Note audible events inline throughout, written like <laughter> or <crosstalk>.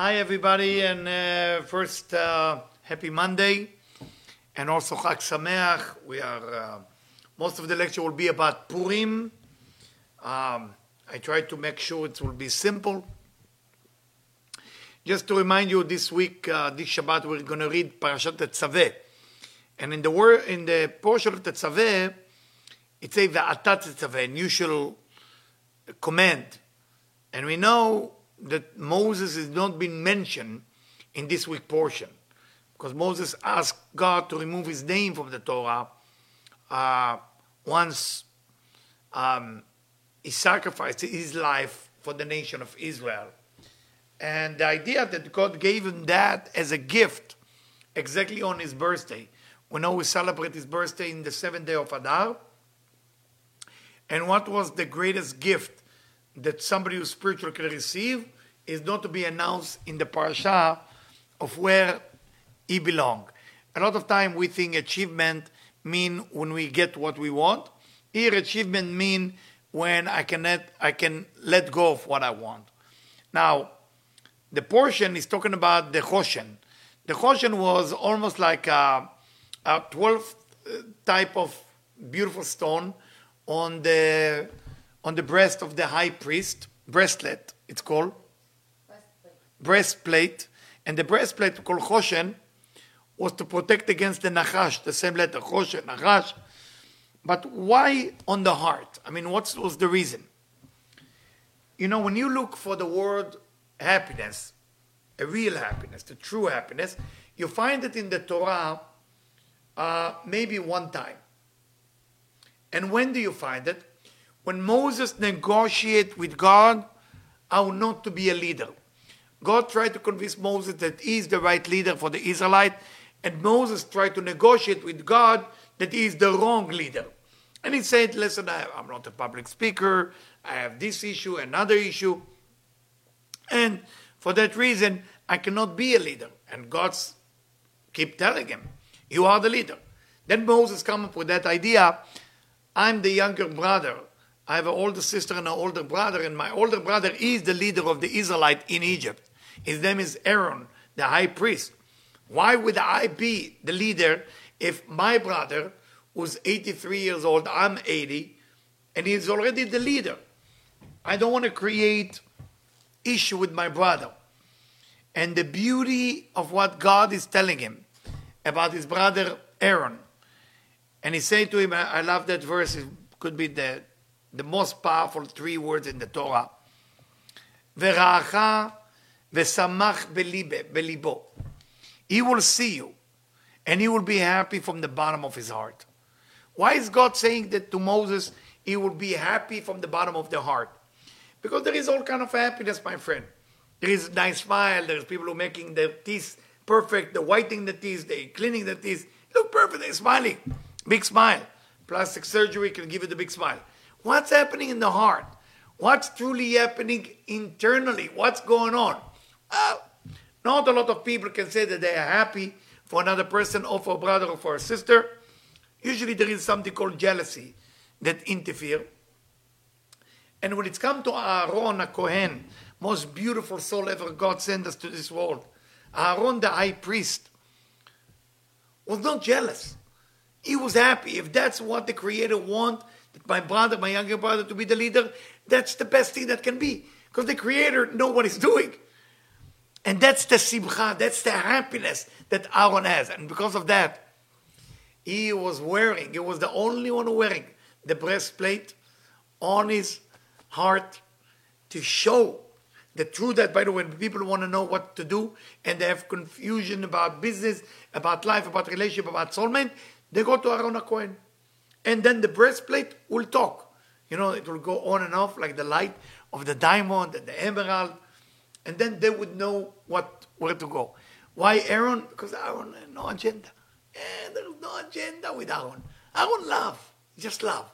Hi, everybody, and uh, first, uh, happy Monday, and also Chag Sameach. We are, uh, most of the lecture will be about Purim. Um, I try to make sure it will be simple. Just to remind you, this week, uh, this Shabbat, we're going to read Parashat Tetzaveh. And in the word, in the portion of Tetzaveh, it says Atat Tetzaveh, unusual command. And we know that Moses has not been mentioned in this week portion because Moses asked God to remove his name from the Torah uh, once um, he sacrificed his life for the nation of Israel. And the idea that God gave him that as a gift exactly on his birthday. We know we celebrate his birthday in the seventh day of Adar. And what was the greatest gift that somebody who's spiritual can receive is not to be announced in the parasha of where he belong. A lot of time we think achievement mean when we get what we want. Here achievement mean when I can let, I can let go of what I want. Now, the portion is talking about the Choshen. The Choshen was almost like a, a 12 uh, type of beautiful stone on the on the breast of the high priest, breastlet, it's called. Breastplate. breastplate. And the breastplate called Choshen was to protect against the Nachash, the same letter, Choshen, Nachash. But why on the heart? I mean, what was the reason? You know, when you look for the word happiness, a real happiness, the true happiness, you find it in the Torah uh, maybe one time. And when do you find it? When Moses negotiated with God how not to be a leader. God tried to convince Moses that he is the right leader for the Israelite, and Moses tried to negotiate with God that he is the wrong leader. And he said, Listen, I, am not a public speaker, I have this issue, another issue, and for that reason, I cannot be a leader. And God keep telling him, You are the leader. Then Moses come up with that idea I'm the younger brother. I have an older sister and an older brother, and my older brother is the leader of the Israelite in Egypt. His name is Aaron, the high priest. Why would I be the leader if my brother, who's 83 years old, I'm 80, and he's already the leader? I don't want to create issue with my brother. And the beauty of what God is telling him about his brother Aaron and he said to him, I love that verse, it could be the, the most powerful three words in the Torah. V'ra'acha v'samach belibo. He will see you, and he will be happy from the bottom of his heart. Why is God saying that to Moses, he will be happy from the bottom of the heart? Because there is all kind of happiness, my friend. There is a nice smile, there's people who are making their teeth perfect, they're whitening the teeth, they're cleaning the teeth, look perfect, they're smiling. Big smile. Plastic surgery can give you the big smile. What's happening in the heart? What's truly happening internally? What's going on? Well, not a lot of people can say that they are happy for another person or for a brother or for a sister. Usually there is something called jealousy that interfere. And when it's come to Aaron, a Kohen, most beautiful soul ever God sent us to this world, Aaron the high priest was not jealous. He was happy. If that's what the Creator want, my brother, my younger brother, to be the leader, that's the best thing that can be. Because the Creator know what He's doing. And that's the simcha, that's the happiness that Aaron has. And because of that, he was wearing, he was the only one wearing the breastplate on his heart to show the truth that, by the way, people want to know what to do and they have confusion about business, about life, about relationship, about soulmate, they go to Aaron Cohen. And then the breastplate will talk. You know, it will go on and off like the light of the diamond and the emerald. And then they would know what where to go. Why Aaron? Because Aaron had no agenda. And there is no agenda with Aaron. Aaron love. Just love.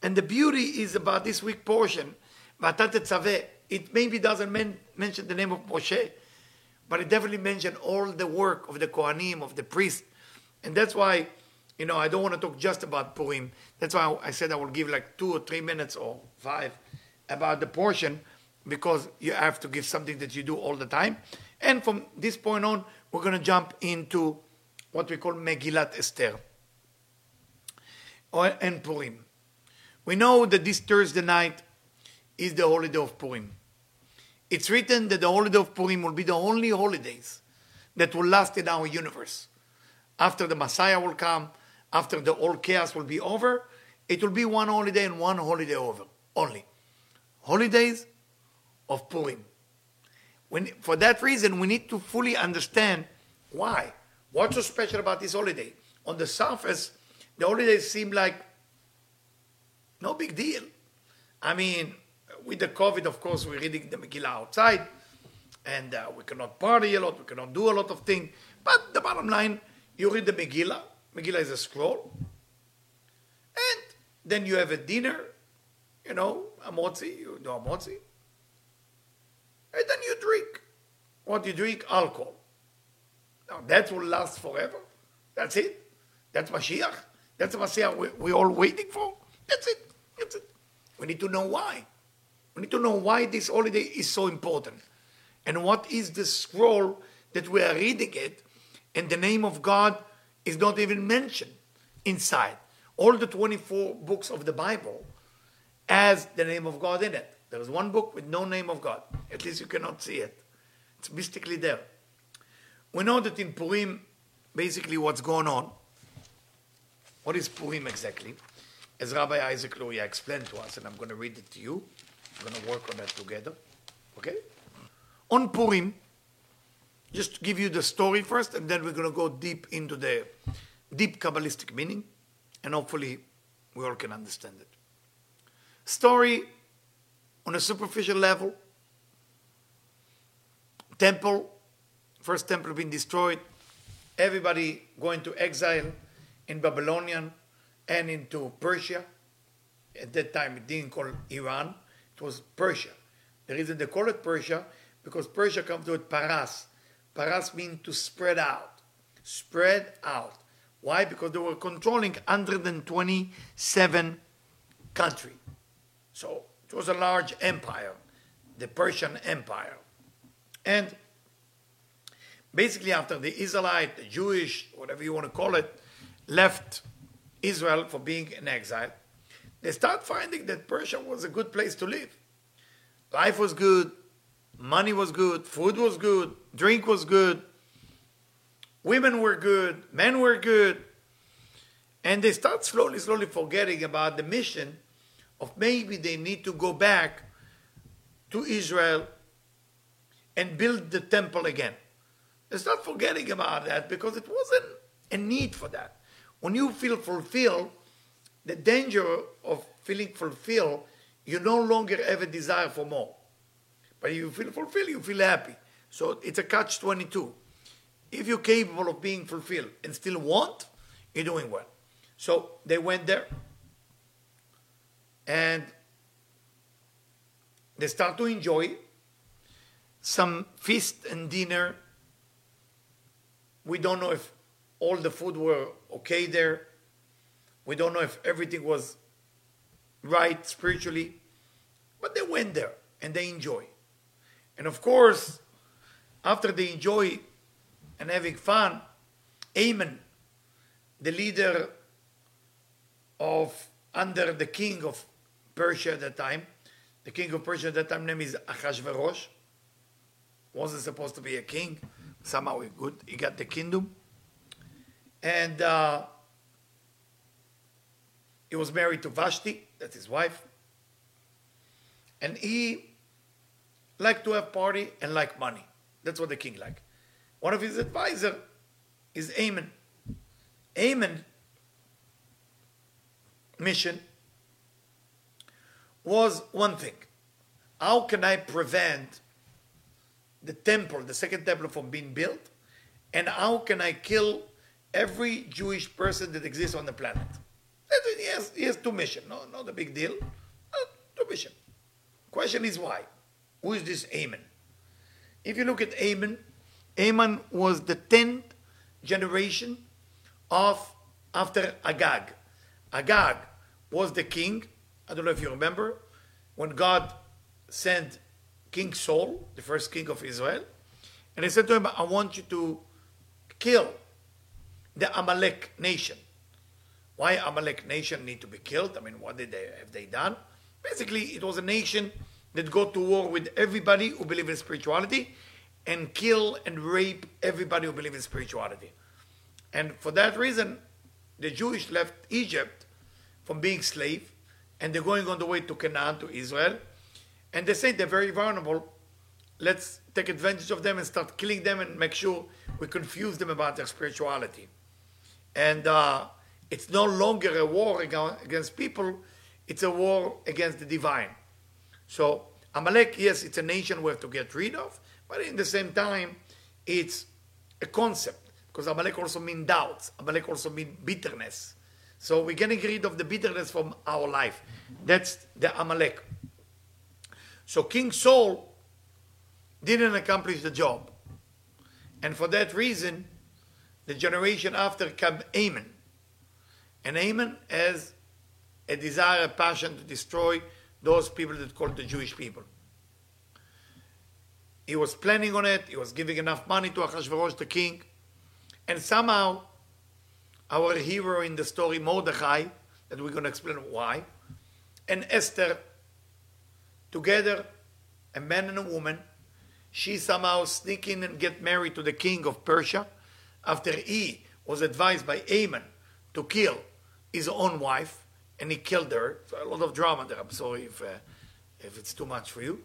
And the beauty is about this week portion, it maybe doesn't men- mention the name of Moshe, but it definitely mentioned all the work of the Kohanim, of the priest. And that's why you know, I don't want to talk just about Purim. That's why I said I will give like two or three minutes or five about the portion because you have to give something that you do all the time. And from this point on, we're going to jump into what we call Megillat Esther and Purim. We know that this Thursday night is the holiday of Purim. It's written that the holiday of Purim will be the only holidays that will last in our universe. After the Messiah will come, after the all chaos will be over, it will be one holiday and one holiday over only. Holidays of Purim. When, for that reason, we need to fully understand why. What's so special about this holiday? On the surface, the holidays seem like no big deal. I mean, with the COVID, of course, we're reading the Megillah outside, and uh, we cannot party a lot, we cannot do a lot of things. But the bottom line, you read the Megillah. Megillah is a scroll, and then you have a dinner, you know, a motzi, you do a motzi, and then you drink. What you drink? Alcohol. Now that will last forever. That's it. That's Mashiach. That's Mashiach we, we're all waiting for. That's it. That's it. We need to know why. We need to know why this holiday is so important. And what is the scroll that we are reading it, and the name of God is not even mentioned inside. All the 24 books of the Bible as the name of God in it. There is one book with no name of God. At least you cannot see it. It's mystically there. We know that in Purim, basically what's going on. What is Purim exactly? As Rabbi Isaac Luria explained to us, and I'm going to read it to you. We're going to work on that together. Okay? On Purim, just to give you the story first, and then we're going to go deep into the deep Kabbalistic meaning, and hopefully we all can understand it. Story on a superficial level temple, first temple being destroyed, everybody going to exile in Babylonian and into Persia. At that time, it didn't call Iran, it was Persia. The reason they call it Persia, because Persia comes to it paras. Paras means to spread out. Spread out. Why? Because they were controlling 127 country. So it was a large empire, the Persian Empire. And basically, after the Israelite, the Jewish, whatever you want to call it, left Israel for being in exile, they start finding that Persia was a good place to live. Life was good, money was good, food was good, drink was good, women were good, men were good. And they start slowly, slowly forgetting about the mission of maybe they need to go back to Israel and build the temple again. They start forgetting about that because it wasn't a need for that. When you feel fulfilled, the danger of feeling fulfilled, you no longer have a desire for more. But you feel fulfilled, you feel happy. So it's a catch 22. If you're capable of being fulfilled and still want, you're doing well. So they went there and they start to enjoy some feast and dinner. We don't know if all the food were okay there. We don't know if everything was right spiritually. But they went there and they enjoy. And of course, after they enjoy and having fun, Haman, the leader of under the king of Persia at that time, the king of Persia at that time name is Achashverosh, wasn't supposed to be a king. Somehow he good. He got the kingdom, and uh, he was married to Vashti, that's his wife, and he liked to have party and like money. That's what the king like. One of his advisor is Haman. Haman mission was one thing. How can I prevent the temple, the second temple, from being built? And how can I kill every Jewish person that exists on the planet? He has, he has two missions. No, not a big deal. Two missions. Question is why? Who is this Haman? If you look at Haman, Haman was the tenth generation of after Agag. Agag was the king. I don't know if you remember when God sent King Saul, the first king of Israel, and he said to him, I want you to kill the Amalek nation. Why Amalek nation need to be killed? I mean, what did they have they done? Basically, it was a nation that go to war with everybody who believe in spirituality and kill and rape everybody who believe in spirituality. And for that reason, the Jewish left Egypt from being slave and they're going on the way to Canaan, to Israel. And they say they're very vulnerable. Let's take advantage of them and start killing them and make sure we confuse them about their spirituality. And uh, it's no longer a war against people, it's a war against the divine. So, Amalek, yes, it's a nation we have to get rid of, but in the same time, it's a concept, because Amalek also means doubts, Amalek also means bitterness. So, we're getting rid of the bitterness from our life. That's the Amalek. So, King Saul didn't accomplish the job. And for that reason, the generation after came Amon. And Amon has a desire, a passion to destroy those people that called the Jewish people. He was planning on it, he was giving enough money to Achashverosh, the king, and somehow our hero in the story, Mordechai, that we're going to explain why, and Esther, together, a man and a woman, she somehow sneak in and get married to the king of Persia after he was advised by Amon to kill his own wife, and he killed her. So a lot of drama there. I'm sorry if, uh, if it's too much for you.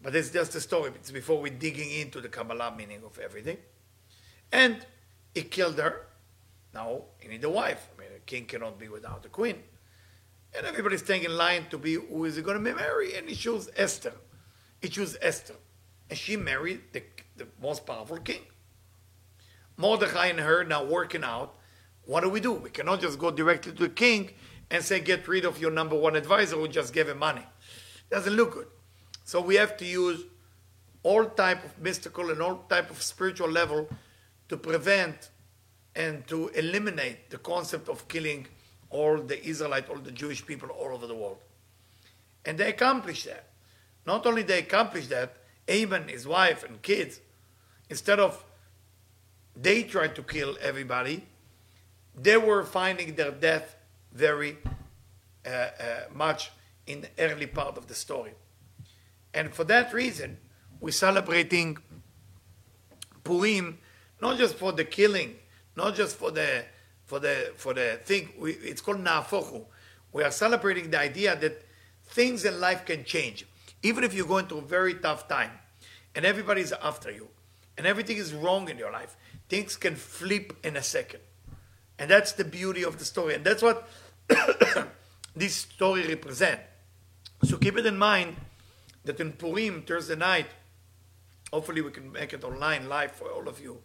But it's just a story. It's before we're digging into the Kabbalah meaning of everything. And he killed her. Now he need a wife. I mean, a king cannot be without a queen. And everybody's staying in line to be who is he going to married. And he chose Esther. He chose Esther. And she married the, the most powerful king. Mordechai and her now working out. What do we do? We cannot just go directly to the king and say, get rid of your number one advisor who just gave him money. Doesn't look good. So we have to use all type of mystical and all type of spiritual level to prevent and to eliminate the concept of killing all the Israelite, all the Jewish people all over the world. And they accomplished that. Not only they accomplished that, Amon, his wife and kids, instead of they tried to kill everybody, they were finding their death very uh, uh, much in the early part of the story. And for that reason, we're celebrating Purim not just for the killing, not just for the for the for the thing. We, it's called Nafochu. We are celebrating the idea that things in life can change, even if you're going through a very tough time, and everybody's after you, and everything is wrong in your life. Things can flip in a second, and that's the beauty of the story, and that's what <coughs> this story represents. So keep it in mind that in Purim, Thursday night, hopefully we can make it online live for all of you.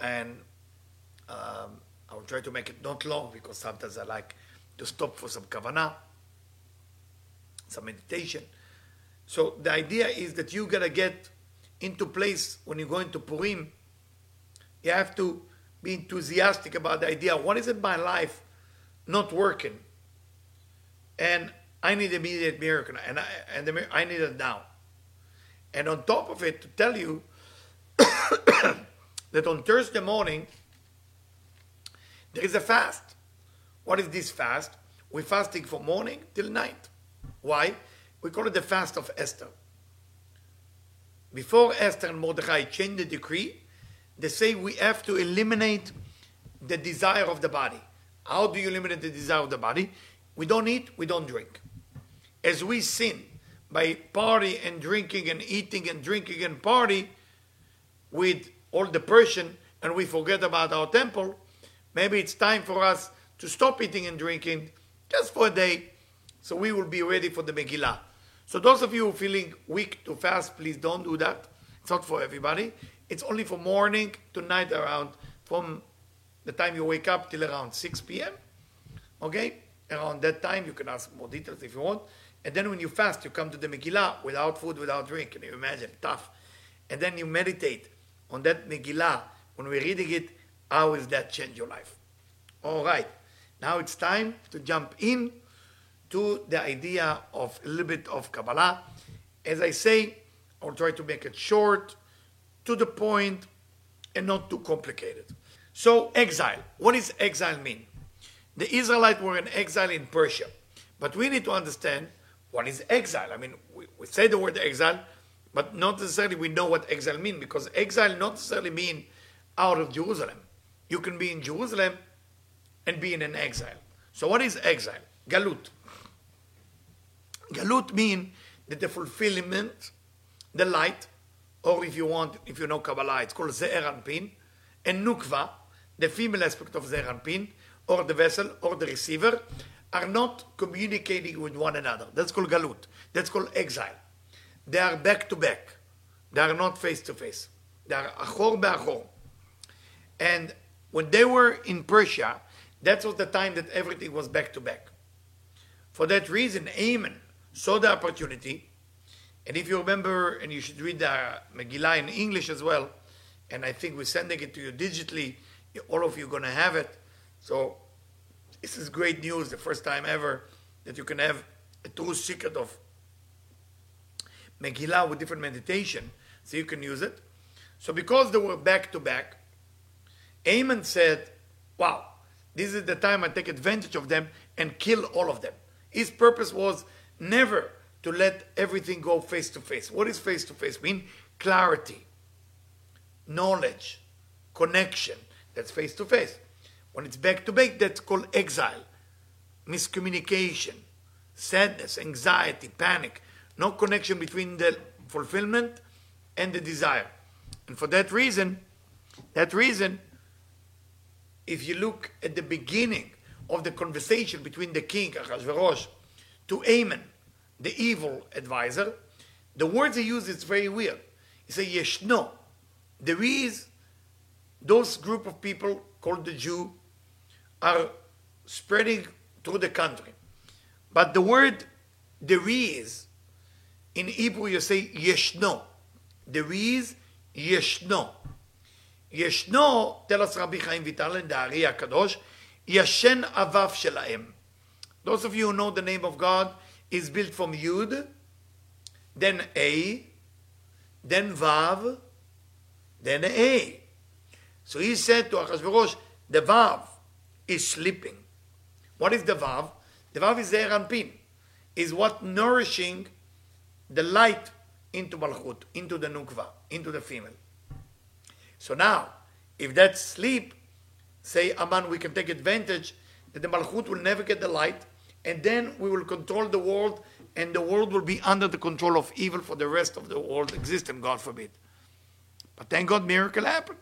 And um, I will try to make it not long because sometimes I like to stop for some kavanah, some meditation. So the idea is that you gotta get into place when you go into Purim. You have to be enthusiastic about the idea. What is in my life not working? And I need immediate miracle, and I, and the, I need it now. And on top of it, to tell you <coughs> that on Thursday morning, there is a fast. What is this fast? We're fasting from morning till night. Why? We call it the fast of Esther. Before Esther and Mordechai changed the decree, they say we have to eliminate the desire of the body. How do you eliminate the desire of the body? We don't eat, we don't drink as we sin by party and drinking and eating and drinking and party with all the Persian and we forget about our temple, maybe it's time for us to stop eating and drinking just for a day so we will be ready for the Megillah. So those of you feeling weak to fast, please don't do that. It's not for everybody. It's only for morning to night around from the time you wake up till around 6 p.m. Okay? Around that time, you can ask more details if you want. And then when you fast, you come to the Megillah without food, without drink. Can you imagine? Tough. And then you meditate on that Megillah. When we're reading it, how does that change your life? All right. Now it's time to jump in to the idea of a little bit of Kabbalah. As I say, I'll try to make it short, to the point, and not too complicated. So, exile. What does exile mean? The Israelites were in exile in Persia. But we need to understand what is exile. I mean, we, we say the word exile, but not necessarily we know what exile means because exile not necessarily mean out of Jerusalem. You can be in Jerusalem and be in an exile. So what is exile? Galut. Galut mean that the fulfillment, the light, or if you want, if you know Kabbalah, it's called Ze'er Anpin, and Nukva, the female aspect of Ze'er Anpin, or the vessel, or the receiver, are not communicating with one another. That's called Galut. That's called exile. They are back to back. They are not face to face. They are achor be'achor. And when they were in Persia, that was the time that everything was back to back. For that reason, Amen saw the opportunity. And if you remember, and you should read the Megillah in English as well, and I think we're sending it to you digitally, all of you are going to have it. So this is great news, the first time ever that you can have a true secret of Megillah with different meditation, so you can use it. So because they were back to back, Amen said, Wow, this is the time I take advantage of them and kill all of them. His purpose was never to let everything go face to face. What is face to face mean? Clarity, knowledge, connection. That's face to face. When it's back to back, that's called exile, miscommunication, sadness, anxiety, panic. No connection between the fulfillment and the desire. And for that reason, that reason, if you look at the beginning of the conversation between the king, Achashverosh, to Amen, the evil advisor, the words he uses is very weird. He says, Yeshno. There is those group of people called the Jew are spreading through the country. But the word there is, in Hebrew you say yeshno. There is yeshno. Yeshno, tell us Vital in the Ari HaKadosh, Yashen Avav Shelaim. Those of you who know the name of God is built from Yud, then A, then Vav, then A. So he said to Achashverosh, the Vav is sleeping. What is the Vav? The Vav is Ze'er Anpin, is what nourishing the light into Malchut, into the Nukva, into the female. So now, if that's sleep, say Aman, we can take advantage that the Malchut will never get the light, and then we will control the world, and the world will be under the control of evil for the rest of the world existence, God forbid. But thank God, miracle happened.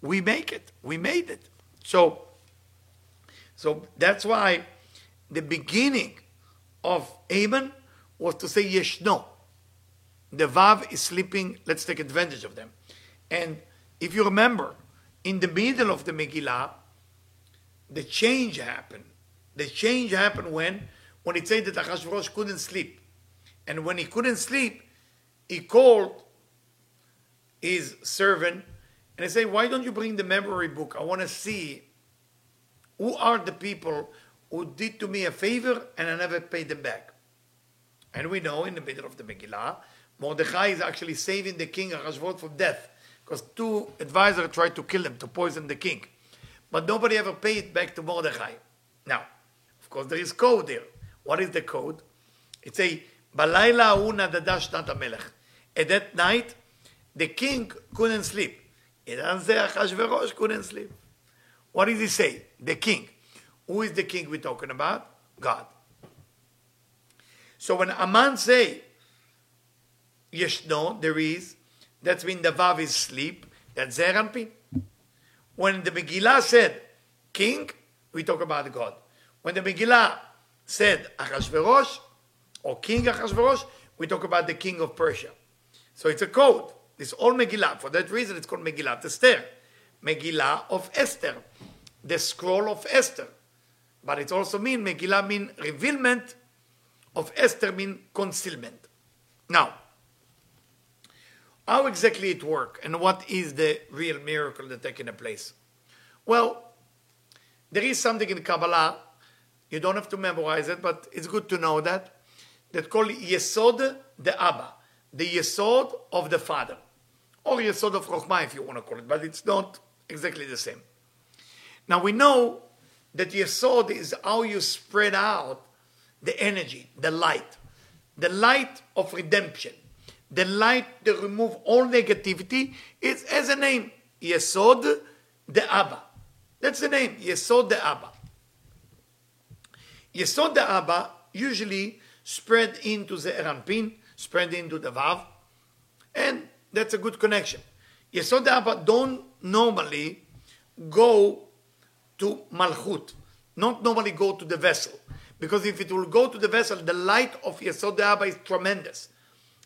We make it. We made it. So, so that's why the beginning of Amen was to say Yeshno. The Vav is sleeping, let's take advantage of them. And if you remember, in the middle of the Megillah, the change happened. The change happened when? When it said that Achashverosh couldn't sleep. And when he couldn't sleep, he called his servant and he said, Why don't you bring the memory book? I want to see who are the people who did to me a favor and I never paid them back. And we know in the middle of the Megillah, Mordechai is actually saving the king Ahasuerus from death because two advisors tried to kill him, to poison the king. But nobody ever paid back to Mordechai. Now, course, there is code there. What is the code? It's a Balayla una dadash melech. At that night, the king couldn't sleep. It doesn't couldn't sleep. What does he say? The king. Who is the king we're talking about? God. So when Aman say, Yeshno, there is, that's when the Vav is sleep, that's Ze'er Anpin. When the Megillah said, king, we talk about God. When the Megillah said Achashverosh, or King Achashverosh, we talk about the king of Persia. So it's a code. It's all Megillah. For that reason, it's called Megillah Esther. Megillah of Esther. The scroll of Esther. But it also means, Megillah mean revealment of Esther mean concealment. Now, how exactly it work and what is the real miracle that taking place? Well, there is something in Kabbalah. You don't have to memorize it, but it's good to know that that called Yesod the Abba, the Yesod of the Father, or Yesod of Chokhmah if you want to call it, but it's not exactly the same. Now we know that Yesod is how you spread out the energy, the light, the light of redemption, the light that remove all negativity. It as a name, Yesod the Abba. That's the name, Yesod the Abba. Yesod Abba usually spread into Ze'er Anpin, spread into the Vav, and that's a good connection. Yesod Abba don't normally go to Malchut, not normally go to the vessel. Because if it will go to the vessel, the light of Yesod Abba is tremendous.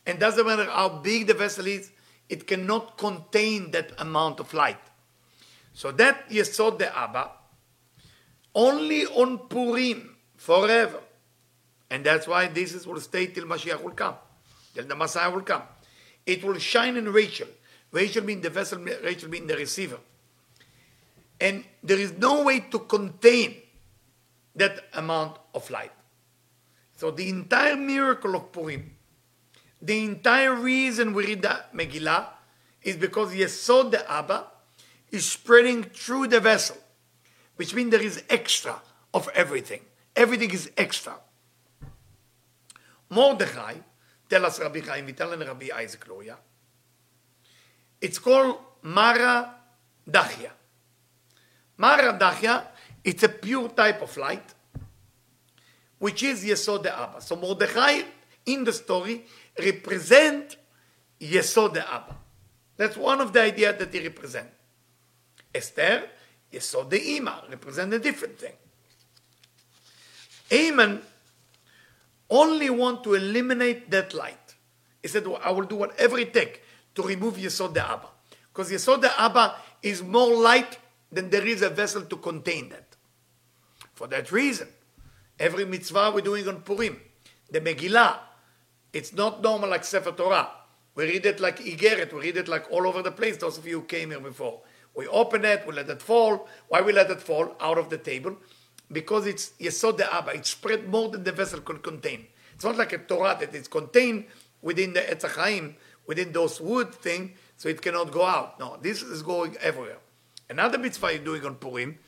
And doesn't matter how big the vessel is, it cannot contain that amount of light. So that Yesod Abba, only on Purim, forever. And that's why this is will stay till Mashiach will come, till the Messiah will come. It will shine in Rachel. Rachel being the vessel, Rachel being the receiver. And there is no way to contain that amount of light. So the entire miracle of Purim, the entire reason we read the Megillah is because Yesod the Abba is spreading through the vessel, which means there is extra of everything. Everything is extra. Mordechai, tell us Rabbi Chaim Vital and Rabbi Isaac Luria, it's called Mara Dachya. Mara Dachya, it's a pure type of light, which is Yesod Abba. So Mordechai in the story represent Yesod Abba. That's one of the ideas that he represents. Esther, Yesod Ima, represent a different thing. Haman only want to eliminate that light. He said, I will do whatever it takes to remove Yesod the Abba. Because Yesod the Abba is more light than there is a vessel to contain that. For that reason, every mitzvah we're doing on Purim, the Megillah, it's not normal like Sefer Torah. We read it like Igeret, we read it like all over the place, those of you who came here before. We open it, we let it fall. Why we let it fall? Out of the table. Because it's Yesod the Abba, it's spread more than the vessel can contain. It's not like a Torah that is contained within the Etz HaChaim, within those wood thing, so it cannot go out. No, this is going everywhere. Another mitzvah you're doing on Purim,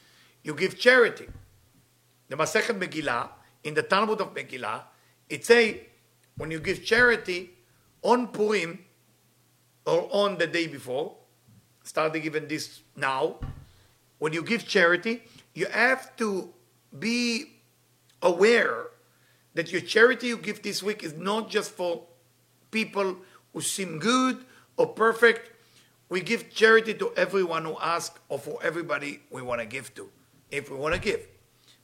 you give charity. The Masechet Megillah, in the Talmud of Megillah, it say when you give charity on Purim or on the day before, starting even this now, when you give charity, you have to be aware that your charity you give this week is not just for people who seem good or perfect. We give charity to everyone who asks or for everybody we want to give to, if we want to give.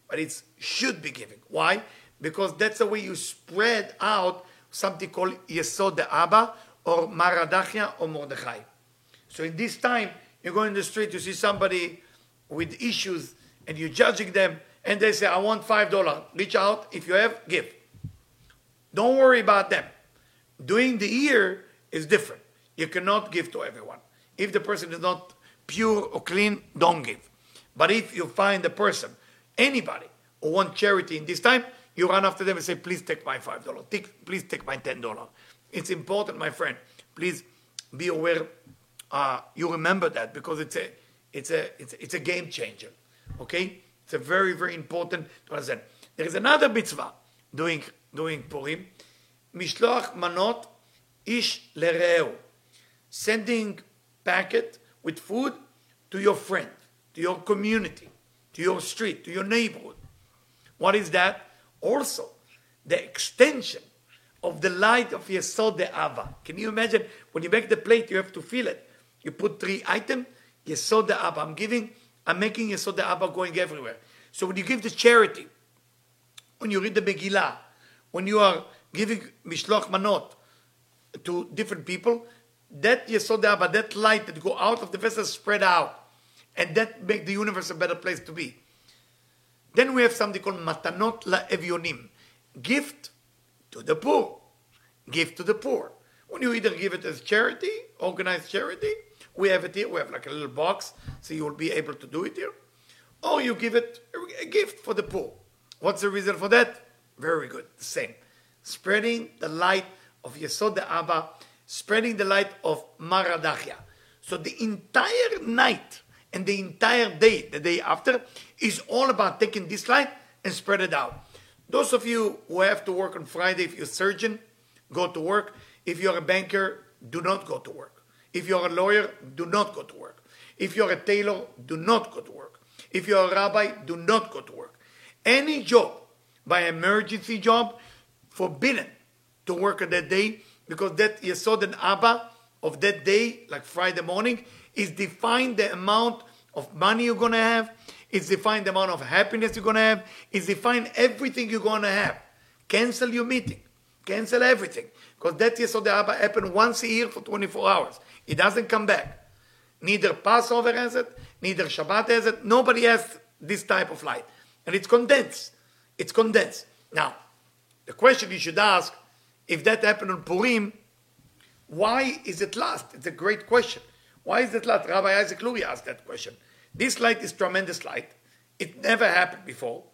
But it should be giving. Why? Because that's the way you spread out something called Yesod the Abba or Maradachia or Mordechai. So in this time, you go in the street, you see somebody with issues, and you're judging them, and they say, I want $5. Reach out. If you have, give. Don't worry about them. Doing the year is different. You cannot give to everyone. If the person is not pure or clean, don't give. But if you find a person, anybody, who want charity in this time, you run after them and say, please take my $5. Take, please take my $10. It's important, my friend. Please be aware. Uh, you remember that because it's a, it's, a, it's, a, it's a game changer. Okay? It's a very, very important to understand. There is another mitzvah doing, doing Purim. Mishloach manot ish lereu. Sending packet with food to your friend, to your community, to your street, to your neighborhood. What is that? Also, the extension of the light of Yesod Abba. Can you imagine? When you make the plate, you have to feel it. You put three items, Yesod Abba. I'm giving, I'm making Yesod the Abba going everywhere. So when you give the charity, when you read the Megillah, when you are giving Mishloach Manot to different people, that Yesod Abba, that light that go out of the vessel spread out. And that make the universe a better place to be. Then we have something called Matanot LaEvionim. Gift to the poor. Give to the poor. When you either give it as charity, organized charity, we have it here, we have like a little box, so you will be able to do it here. Or you give it a gift for the poor. What's the reason for that? Very good, the same. spreading the light of Yesod Abba, spreading the light of Maradachia. So the entire night and the entire day, the day after, is all about taking this light and spread it out. Those of you who have to work on Friday, if you're a surgeon, go to work. If you're a banker, do not go to work. If you're a lawyer, do not go to work. If you're a tailor, do not go to work. If you're a rabbi, do not go to work. Any job, by emergency job, forbidden to work on that day because that Yesod and Abba of that day, like Friday morning, is define the amount of money you're going to have, it's define the amount of happiness you're going to have, it's define everything you're going to have. Cancel your meeting. Cancel everything. Because that Yesod Abba happened once a year for 24 hours. It doesn't come back. Neither Passover has it, neither Shabbat has it. Nobody has this type of light. And it's condensed. It's condensed. Now, the question you should ask, if that happened on Purim, why is it last? It's a great question. Why is it last? Rabbi Isaac Luria asked that question. This light is tremendous light. It never happened before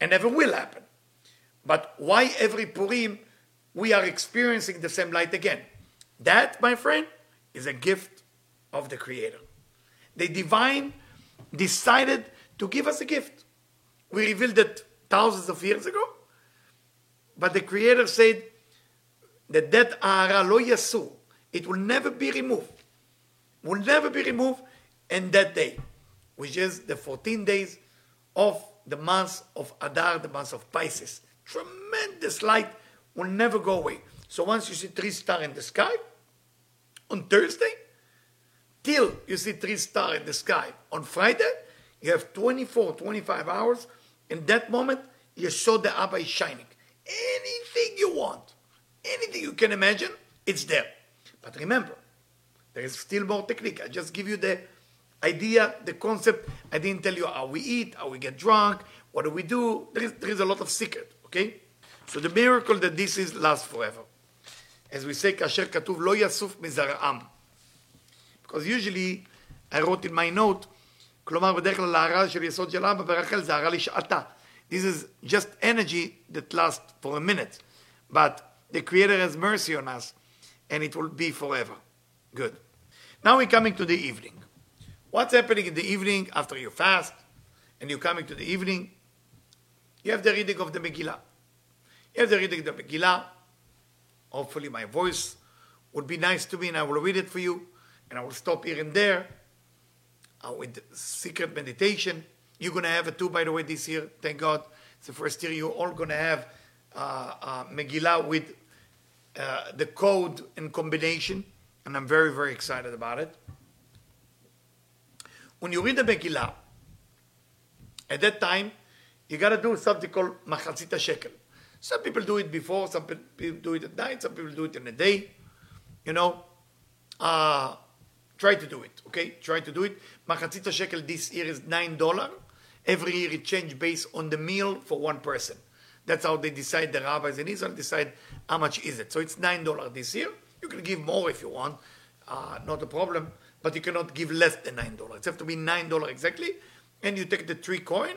and never will happen. But why every Purim we are experiencing the same light again? That, my friend, is a gift of the Creator. The divine decided to give us a gift. We revealed it thousands of years ago, but the Creator said that that ara lo yasu, it will never be removed, will never be removed in that day, which is the 14 days of the month of Adar, the month of Pisces. Tremendous light will never go away. So once you see three stars in the sky, on Thursday, till you see three stars in the sky on Friday, you have 24, 25 hours. In that moment, you saw the Abba is shining. Anything you want, anything you can imagine, it's there. But remember, there is still more technique. I just give you the idea, the concept. I didn't tell you how we eat, how we get drunk, what do we do. There is, there is a lot of secret, okay? So the miracle that this is lasts forever. As we say, כאשר כתוב לא יסוף מזרעם. Because usually, I wrote in my note, כלומר בדרך כלל ההערה של יסוד של אבא ברחל זה הערה לשעתה. This is just energy that lasts for a minute. But the Creator has mercy on us, and it will be forever. Good. Now we're coming to the evening. What's happening in the evening after you fast and you're coming to the evening? You have the reading of the Megillah. Have the reading the Megillah. Hopefully, my voice would be nice to me and I will read it for you and I will stop here and there uh, with secret meditation. You're going to have it too, by the way, this year. Thank God. It's the first year you're all going to have uh, uh, Megillah with uh, the code and combination. And I'm very, very excited about it. When you read the Megillah, at that time, you got to do something called Machatzit HaShekel. Some people do it before, some people do it at night, some people do it in a day. You know, uh, try to do it, okay? Try to do it. Machatzit HaShekel this year is $9. Every year it changes based on the meal for one person. That's how they decide, the rabbis in Israel decide how much is it. So it's $9 this year. You can give more if you want, uh, not a problem, but you cannot give less than $9. It has to be $9 exactly. And you take the three coin,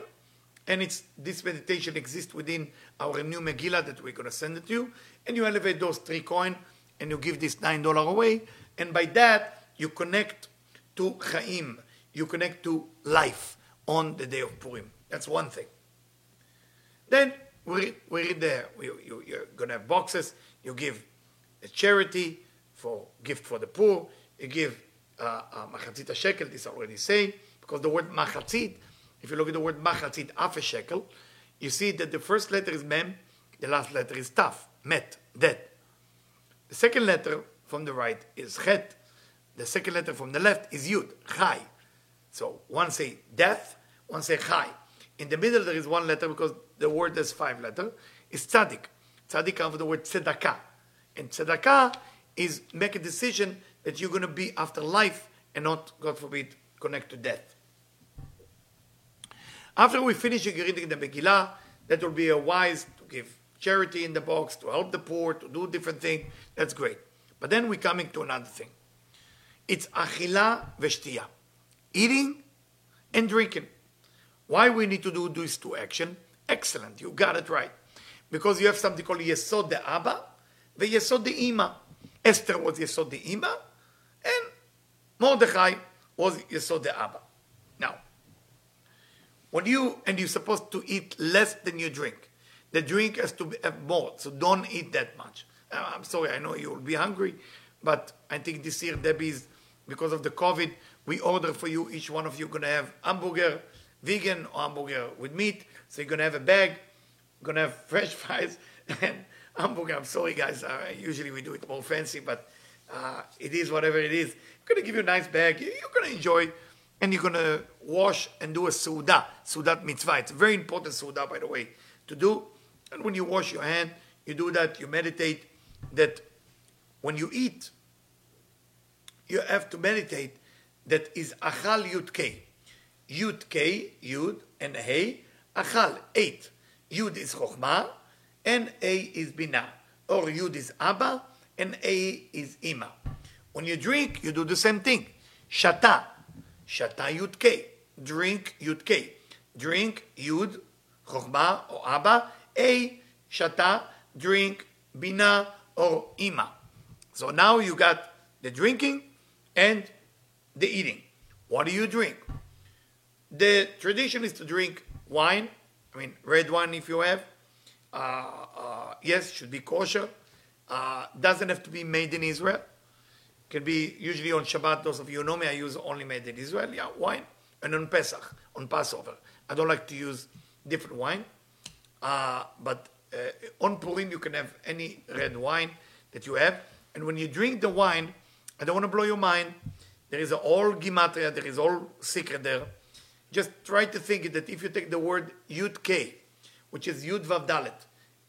and it's this meditation exists within our new Megillah that we're going to send it to you. And you elevate those three coin, and you give this $9 away. And by that, you connect to Chaim. You connect to life on the day of Purim. That's one thing. Then we, we read there, we, you, you're going to have boxes. You give a charity for gift for the poor. You give uh, uh, machatzit shekel, this I already say, because the word machatzit, if you look at the word machatzit, half a shekel, you see that the first letter is mem, the last letter is taf, met, dead. The second letter from the right is chet, the second letter from the left is yud, chai. So one say death, one say chai. In the middle there is one letter because the word has five letters. It's tzaddik. Tzaddik comes from the word tzedakah. And tzedakah is make a decision that you're going to be after life and not, God forbid, connect to death. After we finish reading the Megillah, that will be a wise to give charity in the box, to help the poor, to do different things. That's great. But then we're coming to another thing. It's achila veshtia, eating and drinking. Why we need to do these two action? Excellent, you got it right. because you have something called Yesod de Abba, the Yesod de Ima. Esther was Yesod de Ima, and Mordechai was Yesod de Abba. Now, when you, and you're supposed to eat less than you drink. The drink has to have more, so don't eat that much. Uh, I'm sorry, I know you'll be hungry, but I think this year, Debbie's, because of the COVID, we order for you, each one of you to have hamburger, vegan or hamburger with meat. So you're to have a bag, you're to have <laughs> fresh fries and hamburger. I'm sorry, guys. Uh, usually we do it more fancy, but uh, it is whatever it is. Going to give you a nice bag. You're to enjoy and you're going to wash and do a suda, sudat mitzvah. It's a very important suda, by the way, to do. And when you wash your hand, you do that, you meditate that when you eat, you have to meditate that is achal yud k. Yud k, yud, and hey, achal, eight. Yud is chokhmah, and a is bina. Or yud is abba, and a is ima. When you drink, you do the same thing. Shata, yud k. Drink k. Drink yud, chokhmah, or abba, a, shata, drink, bina, or ima. So now you got the drinking and the eating. What do you drink? The tradition is to drink wine. I mean, red wine if you have. Uh, uh, yes, should be kosher. Uh, doesn't have to be made in Israel. Can be usually on Shabbat. Those of you know me, I use only made in Israel. Yeah, wine. And on Pesach, on Passover, I don't like to use different wine. Uh, but uh, on Purim, you can have any red wine that you have. And when you drink the wine, I don't want to blow your mind. There is all gematria, there is all secret there. Just try to think that if you take the word Yud K, which is Yud Vav Dalet,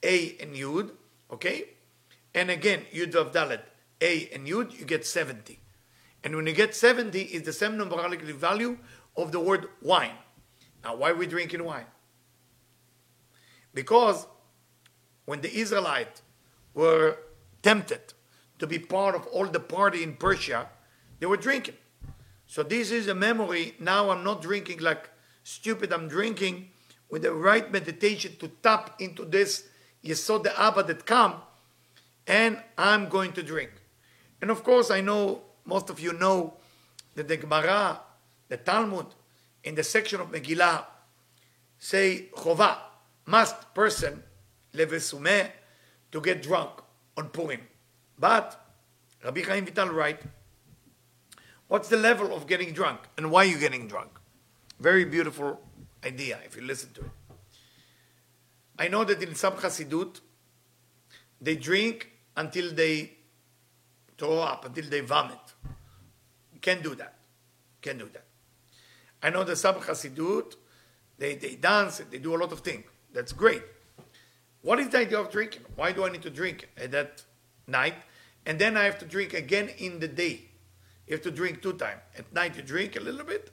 A and Yud, okay? And again, Yud Vav Dalet, A and Yud, you get 70. And when you get 70, it's the same numerological value of the word wine. Now, why are we drinking wine? Because when the Israelites were tempted to be part of all the party in Persia, they were drinking. So this is a memory. Now I'm not drinking like stupid. I'm drinking with the right meditation to tap into this Yesod the Abba that come, and I'm going to drink. And of course, I know most of you know that the Gemara, the Talmud, in the section of Megillah, say chova, must person levesumeh to get drunk on Purim. But Rabbi Chaim Vital write, what's the level of getting drunk and why are you getting drunk? Very beautiful idea if you listen to it. I know that in some Hasidut, they drink until they throw up, until they vomit. You can't do that. You can't do that. I know the some Hasidut, they, they dance, they do a lot of things. That's great. What is the idea of drinking? Why do I need to drink at that night? And then I have to drink again in the day. You have to drink two times. At night you drink a little bit,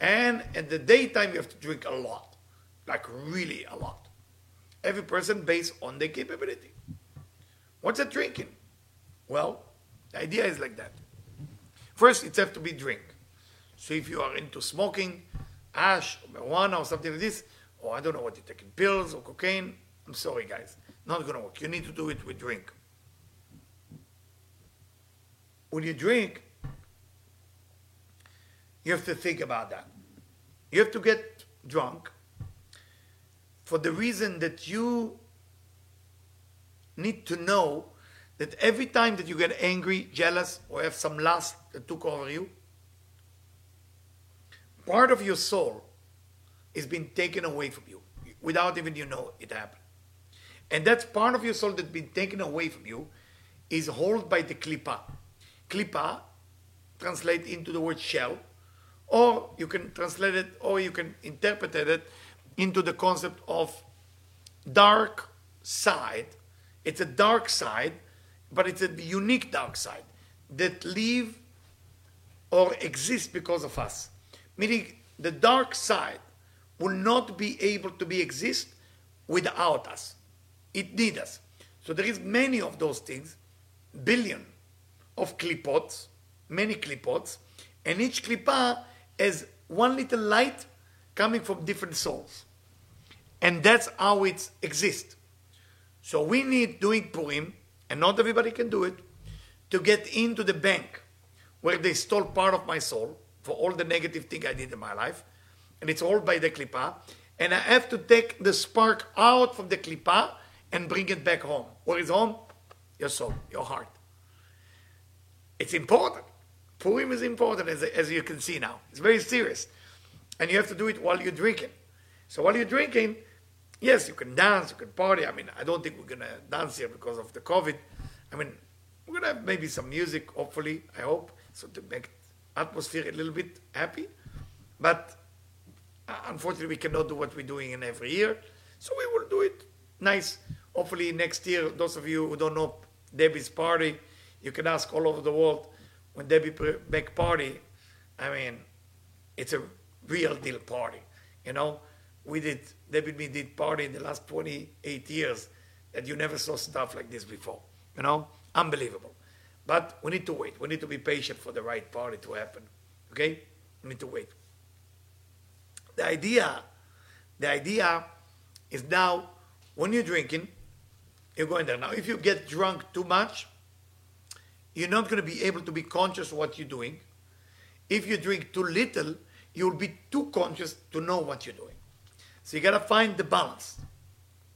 and at the daytime you have to drink a lot. Like really a lot. Every person based on their capability. What's that drinking? Well, the idea is like that. First, it has to be drink. So if you are into smoking, ash, or marijuana, or something like this, or I don't know what you're taking, pills or cocaine, I'm sorry, guys. Not going to work. You need to do it with drink. When you drink, you have to think about that. You have to get drunk for the reason that you need to know that every time that you get angry, jealous, or have some lust that took over you, part of your soul is being taken away from you without even you know it happened. And that's part of your soul that's been taken away from you is held by the klipa. Klipa translate into the word shell, or you can translate it, or you can interpret it into the concept of dark side. It's a dark side, but it's a unique dark side that live or exist because of us. Meaning the dark side will not be able to be exist without us. It needs us. So there is many of those things, billion of klipots, many klipots, and each klipa has one little light coming from different souls. And that's how it exists. So we need doing Purim, and not everybody can do it, to get into the bank where they stole part of my soul for all the negative thing I did in my life, and it's all by the klipa, and I have to take the spark out from the klipa and bring it back home. Where is home? Your soul, your heart. It's important. Purim is important, as, as you can see now. It's very serious. And you have to do it while you're drinking. So while you're drinking, yes, you can dance, you can party. I mean, I don't think we're to dance here because of the COVID. I mean, we're to have maybe some music, hopefully, I hope, so to make atmosphere a little bit happy. But uh, unfortunately, we cannot do what we're doing in every year. So we will do it nice. Hopefully, next year, those of you who don't know Debbie's party, you can ask all over the world when Debbie back party. I mean, it's a real deal party. You know, we did and me did party in the last 28 years that you never saw stuff like this before. You know, unbelievable. But we need to wait. We need to be patient for the right party to happen. Okay, we need to wait. The idea, the idea is now when you're drinking, you're going there. Now, if you get drunk too much, you're not going to be able to be conscious of what you're doing. If you drink too little, you'll be too conscious to know what you're doing. So you got to find the balance.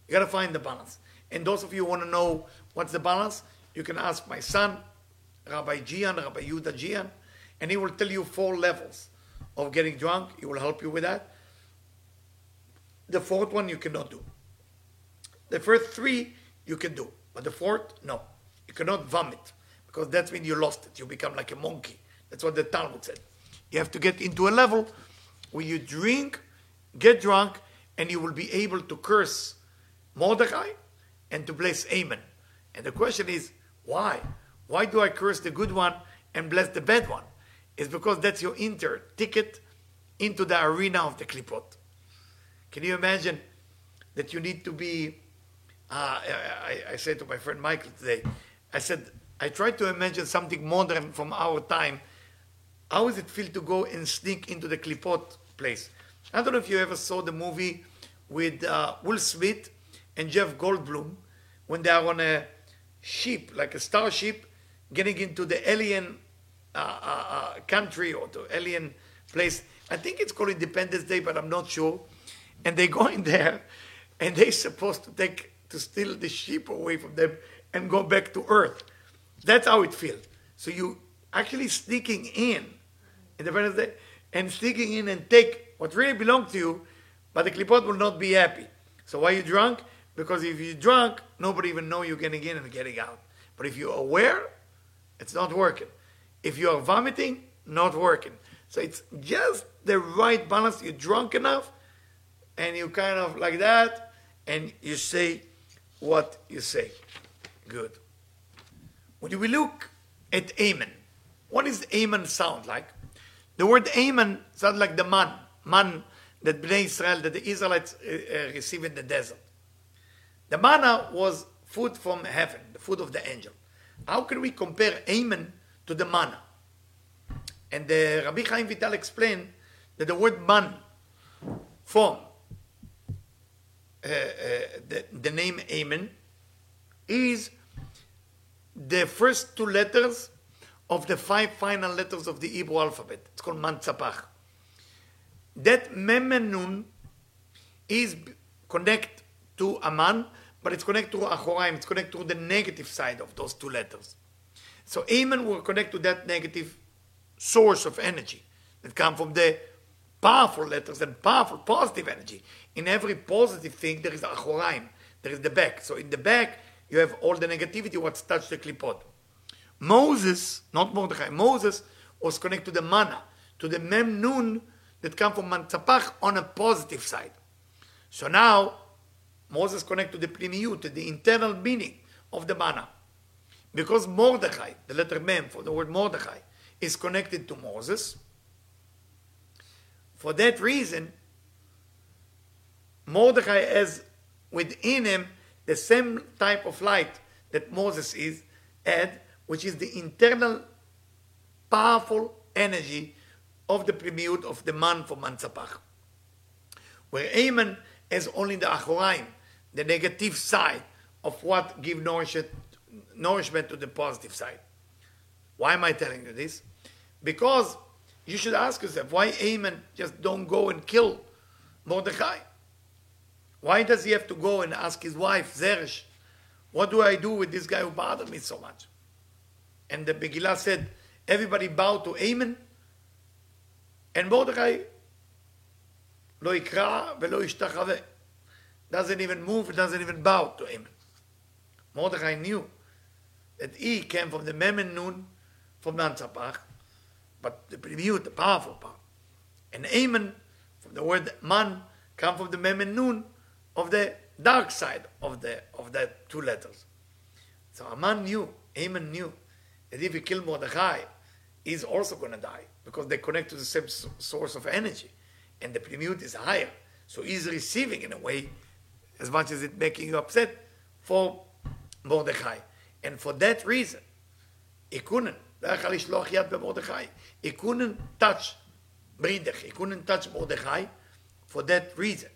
You got to find the balance. And those of you who want to know what's the balance, you can ask my son, Rabbi Gian, Rabbi Yuda Gian, and he will tell you four levels of getting drunk. He will help you with that. The fourth one you cannot do. The first three you can do, but the fourth, no. You cannot vomit because that's when you lost it. You become like a monkey. That's what the Talmud said. You have to get into a level where you drink, get drunk, and you will be able to curse Mordechai and to bless Amen. And the question is, why? Why do I curse the good one and bless the bad one? It's because that's your inter ticket into the arena of the klipot. Can you imagine that you need to be? Uh, I, I said to my friend Michael today, I said, I tried to imagine something modern from our time. How does it feel to go and sneak into the klipot place? I don't know if you ever saw the movie with uh, Will Smith and Jeff Goldblum when they are on a ship, like a starship, getting into the alien uh, uh, uh country or the alien place. I think it's called Independence Day, but I'm not sure. And they go in there, and they're supposed to take to steal the ship away from them and go back to Earth. That's how it feels. So you actually sneaking in Independence Day and sneaking in and take what really belongs to you, but the klipot will not be happy. So why you drunk? Because if you're drunk, nobody even know you're getting in and getting out. But if you're aware, it's not working. If you are vomiting, not working. So it's just the right balance. You're drunk enough, and you kind of like that, and you say what you say. Good. When we look at Amen, what does Amen sound like? The word Amen sounds like the man, man that Bnei Israel, that the Israelites uh, uh, received in the desert. The manna was food from heaven, the food of the angel. How can we compare Amen to the manna? And the Rabbi Chaim Vital explained that the word man from uh, uh, the, the name Amen is the first two letters of the five final letters of the Hebrew alphabet. It's called Mantzapach. That Memenun is connected to Aman, but it's connected to Achoraim. It's connected to the negative side of those two letters. So Amen will connect to that negative source of energy that come from the powerful letters and powerful positive energy. In every positive thing, there is Achoraim. There is the back. So in the back, you have all the negativity what's touched the klipot. Moses, not Mordechai, Moses was connected to the manna, to the mem nun that come from Mantzapach on a positive side. So now Moses connected to the pnimiyut, to the internal meaning of the manna. Because Mordechai, the letter mem for the word Mordechai, is connected to Moses, for that reason, Mordechai has within him the same type of light that Moses is had, which is the internal powerful energy of the pnimiyut of the man for Mantzapach. Where Amen has only the Achoraim, the negative side of what give nourishment, nourishment to the positive side. Why am I telling you this? Because you should ask yourself, why Haman just don't go and kill Mordechai? Why does he have to go and ask his wife, Zeresh, what do I do with this guy who bothered me so much? And the Megillah said, everybody bow to Haman, and Mordechai lo velo ishtachave. Doesn't even move, doesn't even bow to Haman. Mordechai knew that he came from the Mem and Nun, from Mantzapach, but the Pnimiut, the powerful part. And Haman, from the word man, come from the Mem and Nun of the dark side of the of the two letters. So Aman knew, Haman knew that if he killed Mordechai, he's also going to die because they connect to the same source of energy, and the Pnimiut is higher. So he's receiving in a way, as much as it making you upset, for Mordechai. And for that reason, he couldn't. He couldn't touch Bridech. He couldn't touch Mordechai for that reason.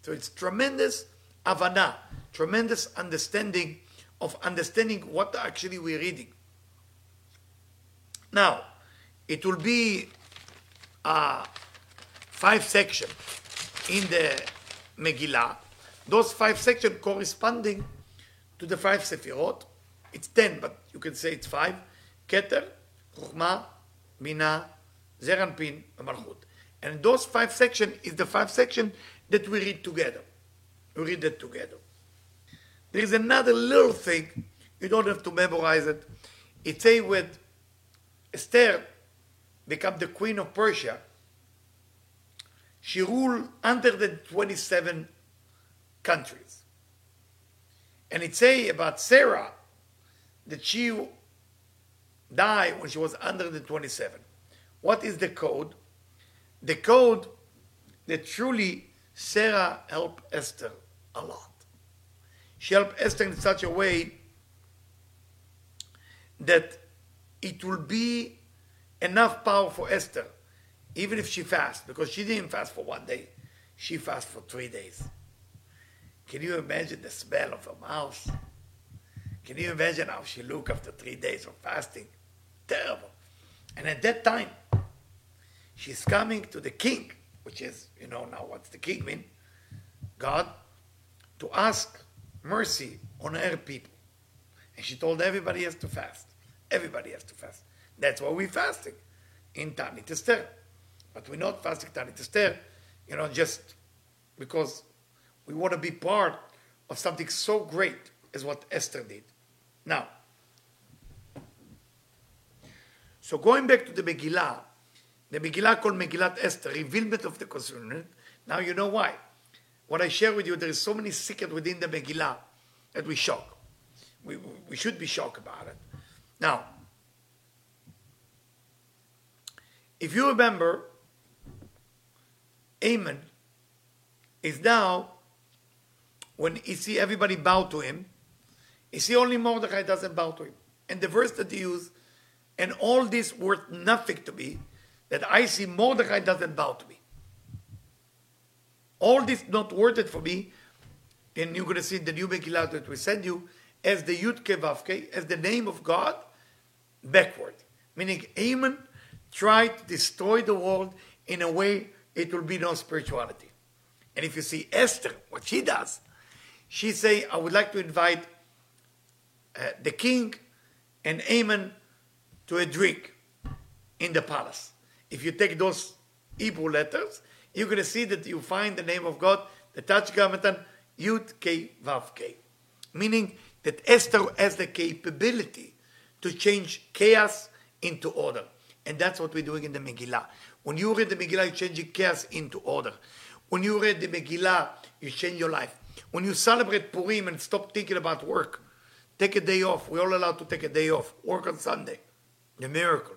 So it's tremendous avana, tremendous understanding of understanding what actually we're reading. Now, it will be uh, five sections in the Megillah. Those five sections corresponding to the five Sefirot. It's ten, but you can say it's five. Keter, Chokhmah, Binah, Ze'er Anpin, and Malchut. And those five sections is the five sections that we read together. We read it together. There is another little thing, you don't have to memorize it. It says with Esther become the queen of Persia, she ruled under the 27 countries. And it say about Sarah that she died when she was under the 27. What is the code? The code that truly Sarah helped Esther a lot. She helped Esther in such a way that it will be enough power for Esther, even if she fasts, because she didn't fast for one day, she fasted for three days. Can you imagine the smell of her mouth? Can you imagine how she looked after three days of fasting? Terrible. And at that time, she's coming to the king which is, you know, now what's the king mean? God, to ask mercy on her people. And she told everybody has to fast. Everybody has to fast. That's why we're fasting in Ta'anit Esther. But we're not fasting Ta'anit Esther, you know, just because we want to be part of something so great as what Esther did. Now, so going back to the Megillah, the Megillah called Megillat Esther, revealment of the concerning. Now you know why. What I share with you, there is so many secrets within the Megillah that we shock. We, we should be shocked about it. Now, if you remember, Haman is now, when he see everybody bow to him, he see only Mordechai doesn't bow to him. And the verse that he used, and all this worth nothing to me, that I see Mordechai doesn't bow to me. All this not worth it for me, and you're going to see the new Megillah that we send you as the Yud Kevavke, as the name of God, backward. Meaning Haman tried to destroy the world in a way it will be no spirituality. And if you see Esther, what she does, she say, I would like to invite uh, the king and Haman to a drink in the palace if you take those Hebrew letters, you're going to see that you find the name of God, the Tetragrammaton, Yud K Vav K. Meaning that Esther has the capability to change chaos into order. And that's what we're doing in the Megillah. When you read the Megillah, you're changing chaos into order. When you read the Megillah, you change your life. When you celebrate Purim and stop thinking about work, take a day off. We're all allowed to take a day off. Work on Sunday. The miracle.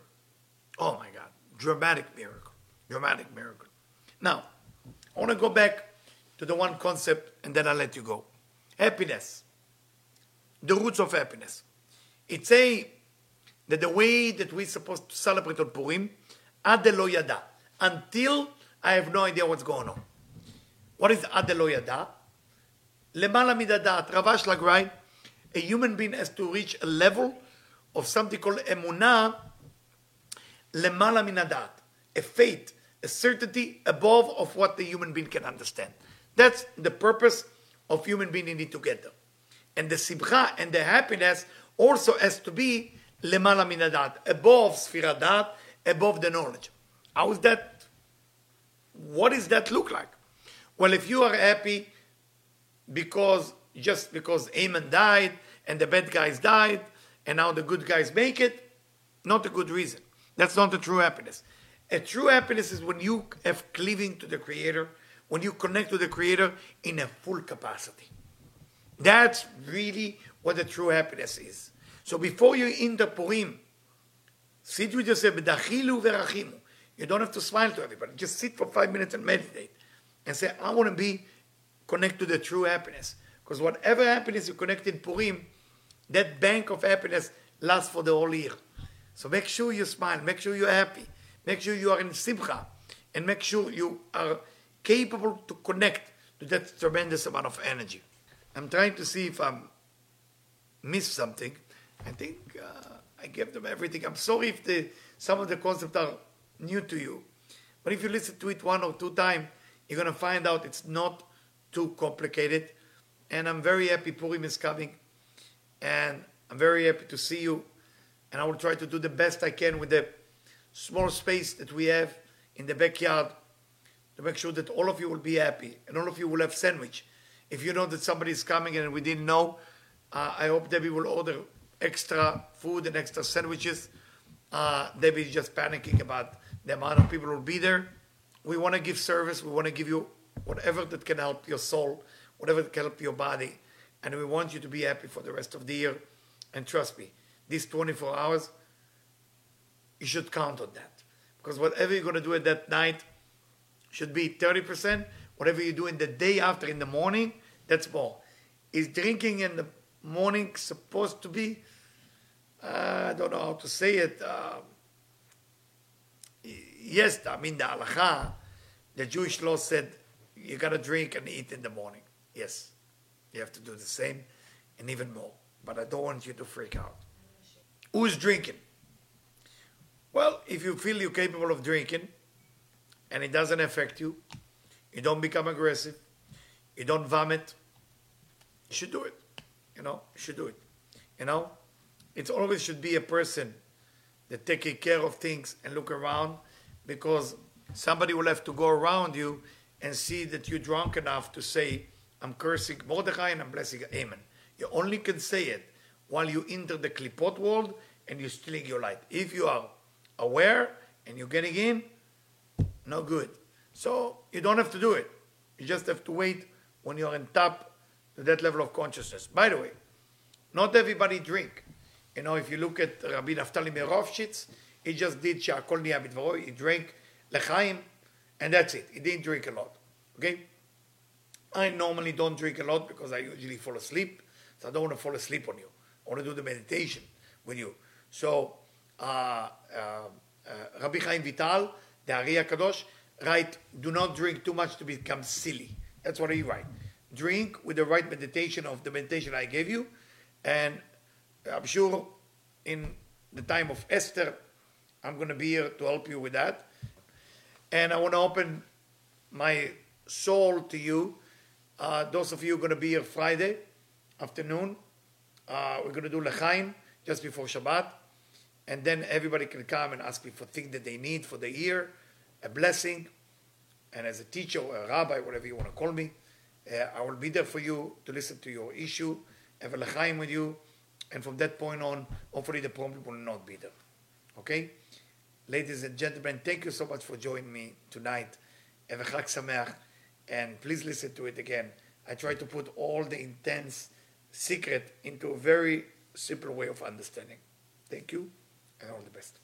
Oh my God dramatic miracle. Dramatic miracle. Now, I want to go back to the one concept and then I'll let you go. Happiness. The roots of happiness. It's a that the way that we're supposed to celebrate on Purim, ad lo yada, until I have no idea what's going on. What is ad lo yada? Lemala midadat, Ravash Lagrai, a human being has to reach a level of something called emunah, lemala minadat, a faith, a certainty above of what the human being can understand. That's the purpose of human being in it together. And the Simcha and the happiness also has to be lemala minadat, above sfiradat, above the knowledge. How is that? What does that look like? Well, if you are happy because just because Amen died and the bad guys died and now the good guys make it, not a good reason. That's not the true happiness. A true happiness is when you have cleaving to the Creator, when you connect to the Creator in a full capacity. That's really what the true happiness is. So before you enter Purim, sit with yourself, b'dachilu v'rachimu. You don't have to smile to everybody. Just sit for five minutes and meditate and say, I want to be connected to the true happiness. Because whatever happiness you connect in Purim, that bank of happiness lasts for the whole year. So make sure you smile, make sure you're happy, make sure you are in simcha, and make sure you are capable to connect to that tremendous amount of energy. I'm trying to see if I'm missed something. I think uh, I gave them everything. I'm sorry if the, some of the concepts are new to you, but if you listen to it one or two times, you're going to find out it's not too complicated. And I'm very happy Purim is coming, and I'm very happy to see you. And I will try to do the best I can with the small space that we have in the backyard to make sure that all of you will be happy and all of you will have sandwich. If you know that somebody is coming and we didn't know, uh, I hope Debbie will order extra food and extra sandwiches. Uh, Debbie is just panicking about the amount of people who will be there. We want to give service. We want to give you whatever that can help your soul, whatever that can help your body. And we want you to be happy for the rest of the year. And trust me, these 24 hours, you should count on that. Because whatever you're going to do at that night should be 30%. Whatever you do in the day after, in the morning, that's more. Is drinking in the morning supposed to be, uh, I don't know how to say it, uh, yes, I mean the halacha, the Jewish law said you got to drink and eat in the morning. Yes, you have to do the same and even more. But I don't want you to freak out. Who's drinking? Well, if you feel you're capable of drinking and it doesn't affect you, you don't become aggressive, you don't vomit, you should do it. You know, you should do it. You know, it always should be a person that taking care of things and look around because somebody will have to go around you and see that you're drunk enough to say, I'm cursing Mordechai and I'm blessing Amen. You only can say it while you enter the klipot world and you're stealing your light. If you are aware and you're getting in, no good. So you don't have to do it. You just have to wait when you're on top to that level of consciousness. By the way, not everybody drink. You know, if you look at Rabbi Naftali Merovshitz, he just did Sha'akol Niya He drank Lechaim, and that's it. He didn't drink a lot. Okay? I normally don't drink a lot because I usually fall asleep. So I don't want to fall asleep on you. I want to do the meditation with you. So, uh, uh, uh, Rabbi Chaim Vital, the Ari Kadosh, write, do not drink too much to become silly. That's what he write. Drink with the right meditation of the meditation I gave you. And I'm sure in the time of Esther, I'm going to be here to help you with that. And I want to open my soul to you. Uh, those of you going to be here Friday afternoon, uh, we're going to do Lechaim just before Shabbat. And then everybody can come and ask me for things that they need for the year, a blessing. And as a teacher or a rabbi, whatever you want to call me, uh, I will be there for you to listen to your issue, have a Lechaim with you. And from that point on, hopefully the problem will not be there. Okay? Ladies and gentlemen, thank you so much for joining me tonight. Have a Chag Sameach, and please listen to it again. I try to put all the intense secret into a very simple way of understanding. Thank you, and all the best.